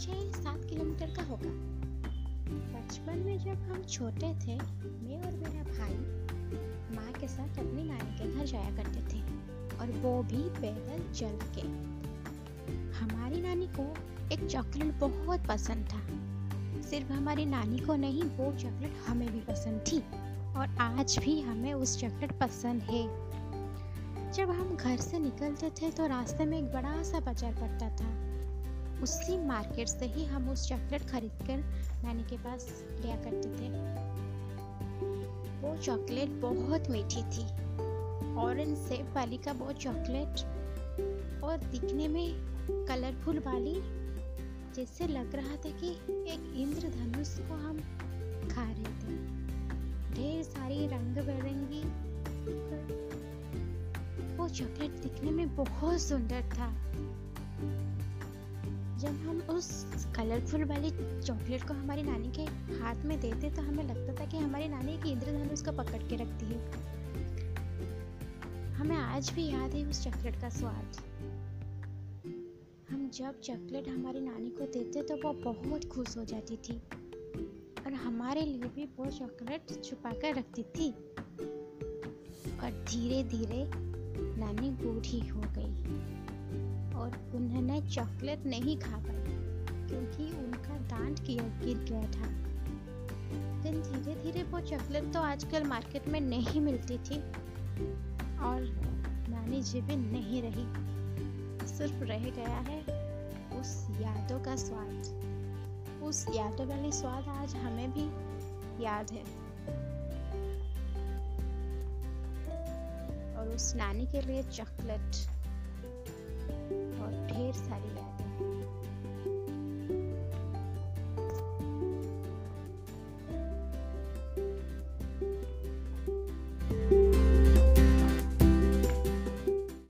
छः सात किलोमीटर का होगा। बचपन में जब हम छोटे थे, मैं और मेरा भाई माँ के साथ अपनी नानी के घर जाया करते थे और वो भी पैदल चल के। हमारी नानी को एक चॉकलेट बहुत पसंद था। सिर्फ़ हमारी नानी को नहीं, वो चॉकलेट हमें भी पसंद थी और आज भी हमें उस चॉकलेट पसंद है। जब हम घर से निकलते थे तो रास्ते में एक बड़ा सा बाज़ार पड़ता था। उसी मार्केट से ही हम उस चॉकलेट खरीद कर नानी के पास लिया करते थे। वो चॉकलेट बहुत मीठी थी। ऑरेंज सेब वाली का वो चॉकलेट और दिखने में कलरफुल वाली, जैसे लग रहा था कि एक इंद्रधनुष को हम खा रहे थे। ढेर सारी रंग बिरंगी वो चॉकलेट दिखने में बहुत सुंदर था। जब हम उस कलरफुल वाली चॉकलेट को हमारी नानी के हाथ में देते तो हमें लगता था कि हमारी नानी एक इंद्रधनुष को पकड़ के रखती है। हमें आज भी याद है उस चॉकलेट का स्वाद। हम जब चॉकलेट हमारी नानी को देते तो वो बहुत खुश हो जाती थी। और हमारे लिए भी वो चॉकलेट छुपा कर रखती थी। और धीरे धीरे नानी बूढ़ी हो गई। और उन्होंने चॉकलेट नहीं खा पाई, क्योंकि उनका दांत गिर गया था। लेकिन धीरे धीरे वो चॉकलेट तो आजकल मार्केट में नहीं मिलती थी और नानी जी भी नहीं रही। सिर्फ़ रह गया है उस यादों का स्वाद। उस यादों वाली स्वाद आज हमें भी याद है। और उस नानी के लिए चॉकलेट।